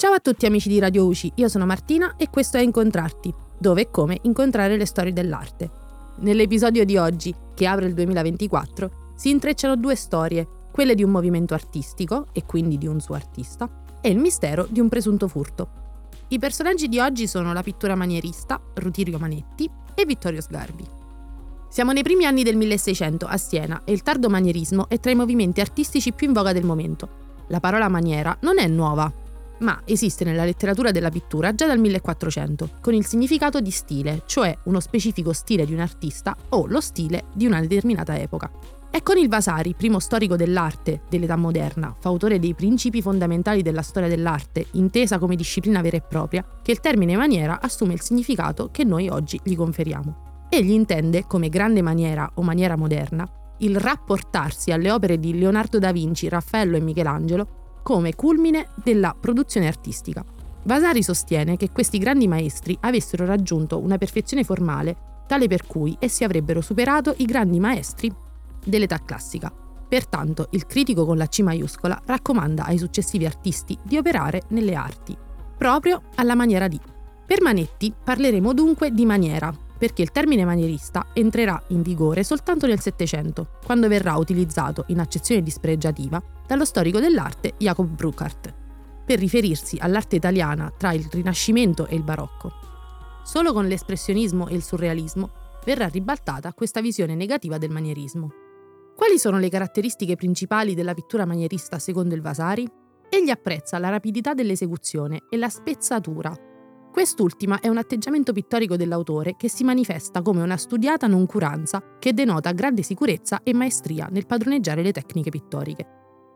Ciao a tutti amici di Radio UCI, io sono Martina e questo è Incontrarti, dove e come incontrare le storie dell'arte. Nell'episodio di oggi, che apre il 2024, si intrecciano due storie, quelle di un movimento artistico, e quindi di un suo artista, e il mistero di un presunto furto. I personaggi di oggi sono la pittura manierista, Rutirio Manetti, e Vittorio Sgarbi. Siamo nei primi anni del 1600 a Siena e il tardo manierismo è tra i movimenti artistici più in voga del momento. La parola maniera non è nuova, ma esiste nella letteratura della pittura già dal 1400, con il significato di stile, cioè uno specifico stile di un artista o lo stile di una determinata epoca. È con il Vasari, primo storico dell'arte dell'età moderna, fautore dei principi fondamentali della storia dell'arte, intesa come disciplina vera e propria, che il termine maniera assume il significato che noi oggi gli conferiamo. Egli intende, come grande maniera o maniera moderna, il rapportarsi alle opere di Leonardo da Vinci, Raffaello e Michelangelo come culmine della produzione artistica. Vasari sostiene che questi grandi maestri avessero raggiunto una perfezione formale tale per cui essi avrebbero superato i grandi maestri dell'età classica. Pertanto il critico con la C maiuscola raccomanda ai successivi artisti di operare nelle arti, proprio alla maniera di. Per Manetti parleremo dunque di maniera, perché il termine manierista entrerà in vigore soltanto nel Settecento, quando verrà utilizzato in accezione dispregiativa dallo storico dell'arte Jacob Bruckart, per riferirsi all'arte italiana tra il Rinascimento e il Barocco. Solo con l'espressionismo e il surrealismo verrà ribaltata questa visione negativa del manierismo. Quali sono le caratteristiche principali della pittura manierista secondo il Vasari? Egli apprezza la rapidità dell'esecuzione e la spezzatura Quest'ultima è un atteggiamento pittorico dell'autore che si manifesta come una studiata noncuranza che denota grande sicurezza e maestria nel padroneggiare le tecniche pittoriche.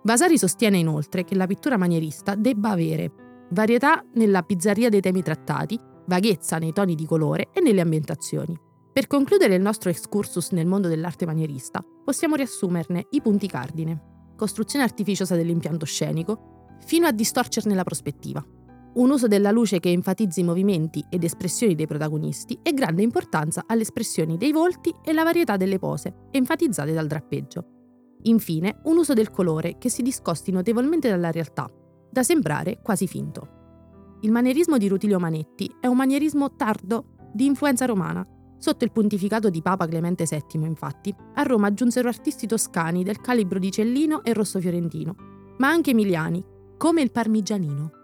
Vasari sostiene inoltre che la pittura manierista debba avere varietà nella bizzarria dei temi trattati, vaghezza nei toni di colore e nelle ambientazioni. Per concludere il nostro excursus nel mondo dell'arte manierista, possiamo riassumerne i punti cardine. Costruzione artificiosa dell'impianto scenico, fino a distorcerne la prospettiva un uso della luce che enfatizzi i movimenti ed espressioni dei protagonisti e grande importanza alle espressioni dei volti e la varietà delle pose, enfatizzate dal drappeggio. Infine, un uso del colore che si discosti notevolmente dalla realtà, da sembrare quasi finto. Il manierismo di Rutilio Manetti è un manierismo tardo di influenza romana. Sotto il pontificato di Papa Clemente VII, infatti, a Roma giunsero artisti toscani del calibro di Cellino e Rosso Fiorentino, ma anche emiliani, come il parmigianino.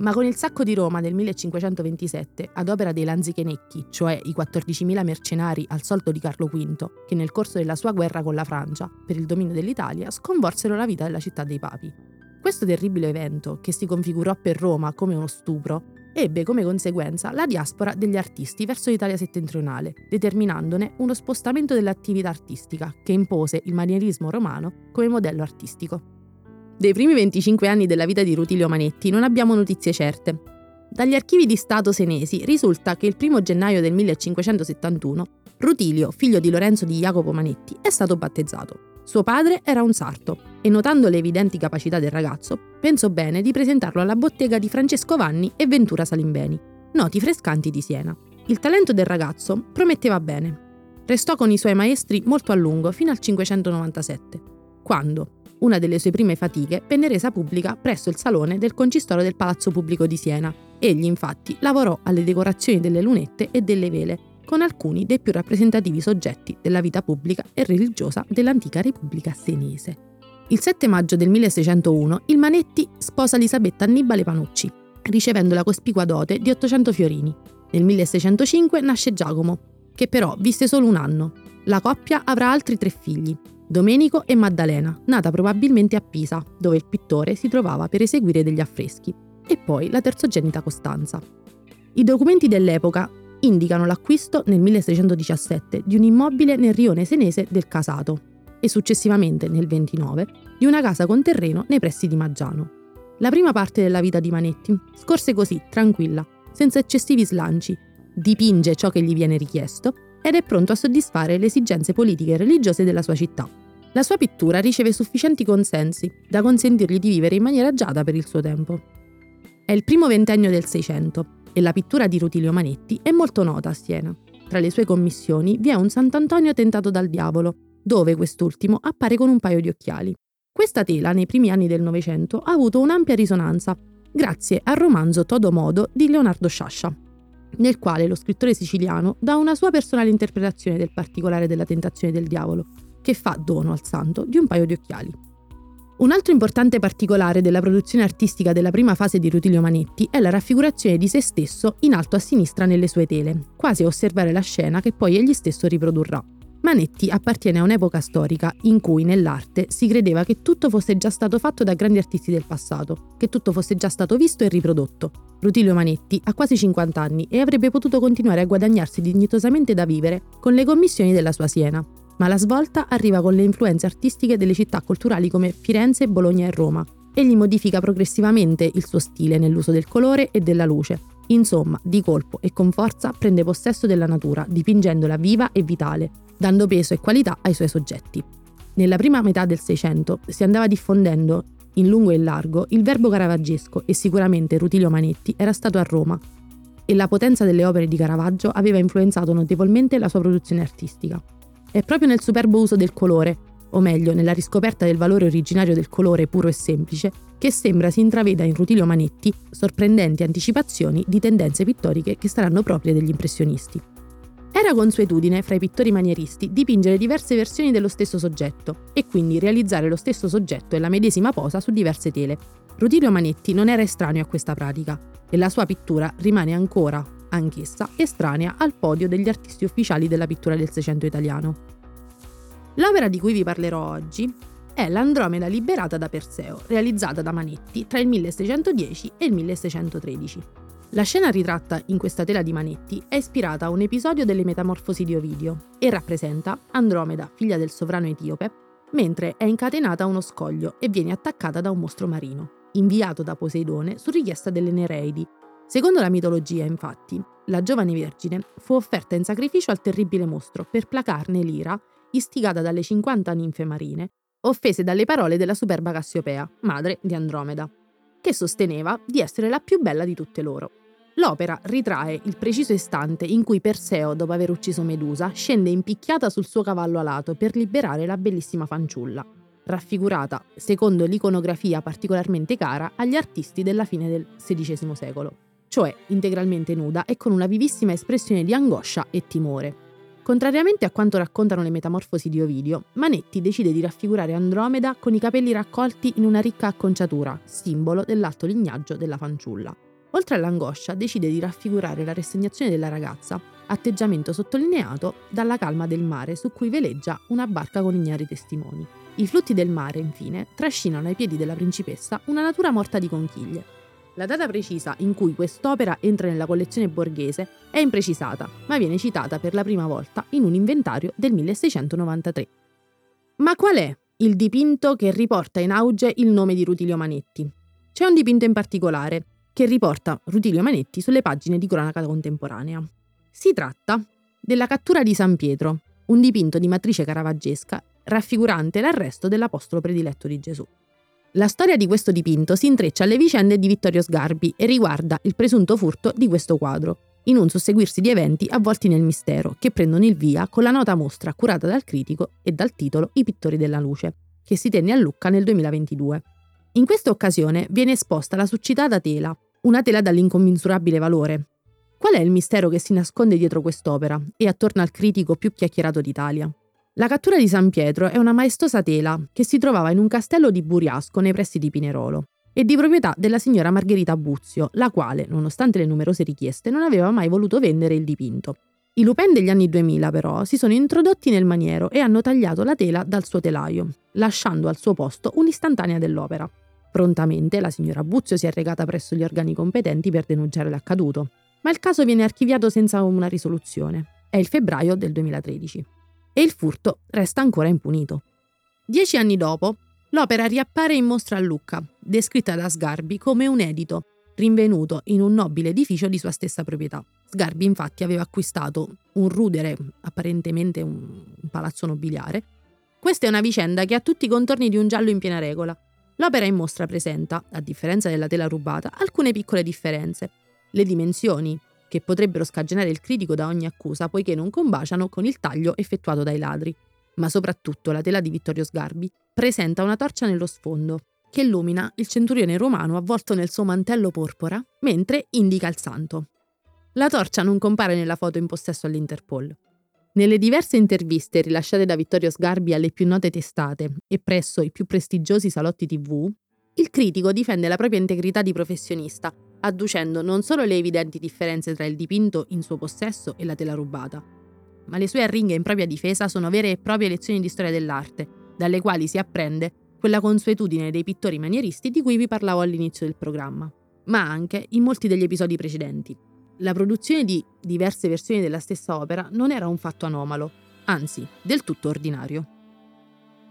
Ma con il sacco di Roma del 1527, ad opera dei Lanzichenecchi, cioè i 14.000 mercenari al soldo di Carlo V, che nel corso della sua guerra con la Francia, per il dominio dell'Italia, sconvolsero la vita della città dei papi. Questo terribile evento, che si configurò per Roma come uno stupro, ebbe come conseguenza la diaspora degli artisti verso l'Italia settentrionale, determinandone uno spostamento dell'attività artistica che impose il manierismo romano come modello artistico. Dei primi 25 anni della vita di Rutilio Manetti non abbiamo notizie certe. Dagli archivi di Stato senesi risulta che il 1 gennaio del 1571 Rutilio, figlio di Lorenzo di Jacopo Manetti, è stato battezzato. Suo padre era un sarto e notando le evidenti capacità del ragazzo, pensò bene di presentarlo alla bottega di Francesco Vanni e Ventura Salimbeni, noti frescanti di Siena. Il talento del ragazzo prometteva bene. Restò con i suoi maestri molto a lungo fino al 597, quando, una delle sue prime fatiche venne resa pubblica presso il salone del concistoro del Palazzo Pubblico di Siena. Egli infatti lavorò alle decorazioni delle lunette e delle vele, con alcuni dei più rappresentativi soggetti della vita pubblica e religiosa dell'antica Repubblica senese. Il 7 maggio del 1601 il Manetti sposa Elisabetta Annibale Panucci, ricevendo la cospicua dote di 800 fiorini. Nel 1605 nasce Giacomo, che però visse solo un anno. La coppia avrà altri tre figli, Domenico e Maddalena, nata probabilmente a Pisa, dove il pittore si trovava per eseguire degli affreschi, e poi la terzogenita Costanza. I documenti dell'epoca indicano l'acquisto nel 1617 di un immobile nel rione senese del Casato e successivamente nel 29 di una casa con terreno nei pressi di Maggiano. La prima parte della vita di Manetti scorse così, tranquilla, senza eccessivi slanci, dipinge ciò che gli viene richiesto ed è pronto a soddisfare le esigenze politiche e religiose della sua città. La sua pittura riceve sufficienti consensi da consentirgli di vivere in maniera agiata per il suo tempo. È il primo ventennio del Seicento e la pittura di Rutilio Manetti è molto nota a Siena. Tra le sue commissioni vi è un Sant'Antonio tentato dal diavolo, dove quest'ultimo appare con un paio di occhiali. Questa tela, nei primi anni del Novecento, ha avuto un'ampia risonanza grazie al romanzo Todo Modo di Leonardo Sciascia, nel quale lo scrittore siciliano dà una sua personale interpretazione del particolare della tentazione del diavolo, che fa dono al santo di un paio di occhiali. Un altro importante particolare della produzione artistica della prima fase di Rutilio Manetti è la raffigurazione di se stesso in alto a sinistra nelle sue tele, quasi a osservare la scena che poi egli stesso riprodurrà. Manetti appartiene a un'epoca storica in cui nell'arte si credeva che tutto fosse già stato fatto da grandi artisti del passato, che tutto fosse già stato visto e riprodotto. Rutilio Manetti ha quasi 50 anni e avrebbe potuto continuare a guadagnarsi dignitosamente da vivere con le commissioni della sua Siena, ma la svolta arriva con le influenze artistiche delle città culturali come Firenze, Bologna e Roma. Egli modifica progressivamente il suo stile nell'uso del colore e della luce. Insomma, di colpo e con forza prende possesso della natura, dipingendola viva e vitale, dando peso e qualità ai suoi soggetti. Nella prima metà del Seicento si andava diffondendo, in lungo e in largo, il verbo caravaggesco e sicuramente Rutilio Manetti era stato a Roma e la potenza delle opere di Caravaggio aveva influenzato notevolmente la sua produzione artistica. È proprio nel superbo uso del colore, o meglio nella riscoperta del valore originario del colore puro e semplice, che sembra si intraveda in Rutilio Manetti sorprendenti anticipazioni di tendenze pittoriche che saranno proprie degli impressionisti. Era consuetudine fra i pittori manieristi dipingere diverse versioni dello stesso soggetto e quindi realizzare lo stesso soggetto e la medesima posa su diverse tele. Rutilio Manetti non era estraneo a questa pratica e la sua pittura rimane ancora, anch'essa estranea al podio degli artisti ufficiali della pittura del Seicento italiano. L'opera di cui vi parlerò oggi è L'Andromeda liberata da Perseo, realizzata da Manetti tra il 1610 e il 1613. La scena ritratta in questa tela di Manetti è ispirata a un episodio delle Metamorfosi di Ovidio e rappresenta Andromeda, figlia del sovrano etiope, mentre è incatenata a uno scoglio e viene attaccata da un mostro marino, inviato da Poseidone su richiesta delle Nereidi, Secondo la mitologia, infatti, la giovane vergine fu offerta in sacrificio al terribile mostro per placarne l'ira, istigata dalle 50 ninfe marine, offese dalle parole della superba Cassiopea, madre di Andromeda, che sosteneva di essere la più bella di tutte loro. L'opera ritrae il preciso istante in cui Perseo, dopo aver ucciso Medusa, scende impicchiata sul suo cavallo alato per liberare la bellissima fanciulla, raffigurata secondo l'iconografia particolarmente cara agli artisti della fine del XVI secolo cioè integralmente nuda e con una vivissima espressione di angoscia e timore. Contrariamente a quanto raccontano le metamorfosi di Ovidio, Manetti decide di raffigurare Andromeda con i capelli raccolti in una ricca acconciatura, simbolo dell'alto lignaggio della fanciulla. Oltre all'angoscia, decide di raffigurare la rassegnazione della ragazza, atteggiamento sottolineato dalla calma del mare su cui veleggia una barca con ignari testimoni. I flutti del mare, infine, trascinano ai piedi della principessa una natura morta di conchiglie, la data precisa in cui quest'opera entra nella collezione borghese è imprecisata, ma viene citata per la prima volta in un inventario del 1693. Ma qual è il dipinto che riporta in auge il nome di Rutilio Manetti? C'è un dipinto in particolare che riporta Rutilio Manetti sulle pagine di cronaca contemporanea. Si tratta della cattura di San Pietro, un dipinto di matrice caravaggesca raffigurante l'arresto dell'apostolo prediletto di Gesù. La storia di questo dipinto si intreccia alle vicende di Vittorio Sgarbi e riguarda il presunto furto di questo quadro, in un susseguirsi di eventi avvolti nel mistero, che prendono il via con la nota mostra curata dal critico e dal titolo I pittori della luce, che si tenne a Lucca nel 2022. In questa occasione viene esposta la succitata tela, una tela dall'incommensurabile valore. Qual è il mistero che si nasconde dietro quest'opera e attorno al critico più chiacchierato d'Italia? La cattura di San Pietro è una maestosa tela che si trovava in un castello di Buriasco nei pressi di Pinerolo e di proprietà della signora Margherita Buzio, la quale, nonostante le numerose richieste, non aveva mai voluto vendere il dipinto. I Lupin degli anni 2000 però si sono introdotti nel maniero e hanno tagliato la tela dal suo telaio, lasciando al suo posto un'istantanea dell'opera. Prontamente la signora Buzio si è recata presso gli organi competenti per denunciare l'accaduto, ma il caso viene archiviato senza una risoluzione. È il febbraio del 2013 e il furto resta ancora impunito. Dieci anni dopo, l'opera riappare in mostra a Lucca, descritta da Sgarbi come un edito, rinvenuto in un nobile edificio di sua stessa proprietà. Sgarbi infatti aveva acquistato un rudere, apparentemente un, palazzo nobiliare. Questa è una vicenda che ha tutti i contorni di un giallo in piena regola. L'opera in mostra presenta, a differenza della tela rubata, alcune piccole differenze. Le dimensioni, che potrebbero scagionare il critico da ogni accusa poiché non combaciano con il taglio effettuato dai ladri. Ma soprattutto la tela di Vittorio Sgarbi presenta una torcia nello sfondo, che illumina il centurione romano avvolto nel suo mantello porpora mentre indica il santo. La torcia non compare nella foto in possesso all'Interpol. Nelle diverse interviste rilasciate da Vittorio Sgarbi alle più note testate e presso i più prestigiosi salotti TV, il critico difende la propria integrità di professionista, adducendo non solo le evidenti differenze tra il dipinto in suo possesso e la tela rubata, ma le sue arringhe in propria difesa sono vere e proprie lezioni di storia dell'arte, dalle quali si apprende quella consuetudine dei pittori manieristi di cui vi parlavo all'inizio del programma, ma anche in molti degli episodi precedenti. La produzione di diverse versioni della stessa opera non era un fatto anomalo, anzi, del tutto ordinario.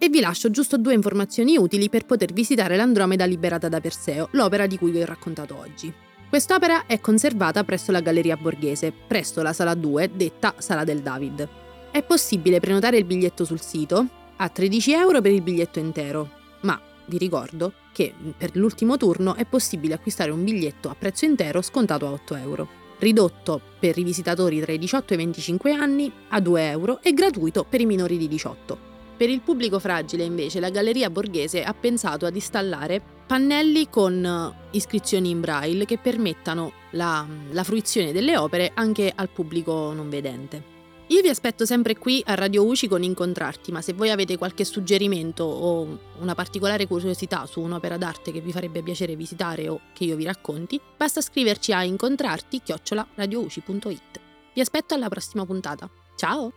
E vi lascio giusto due informazioni utili per poter visitare l'Andromeda liberata da Perseo, l'opera di cui vi ho raccontato oggi. Quest'opera è conservata presso la Galleria Borghese, presso la Sala 2, detta Sala del David. È possibile prenotare il biglietto sul sito a 13 euro per il biglietto intero, ma vi ricordo che per l'ultimo turno è possibile acquistare un biglietto a prezzo intero scontato a 8 euro, ridotto per i visitatori tra i 18 e i 25 anni a 2 euro e gratuito per i minori di 18. Per il pubblico fragile, invece, la Galleria Borghese ha pensato ad installare pannelli con iscrizioni in braille che permettano la, la fruizione delle opere anche al pubblico non vedente. Io vi aspetto sempre qui a Radio UCI con Incontrarti, ma se voi avete qualche suggerimento o una particolare curiosità su un'opera d'arte che vi farebbe piacere visitare o che io vi racconti, basta scriverci a incontrarti-radiouci.it. Vi aspetto alla prossima puntata. Ciao!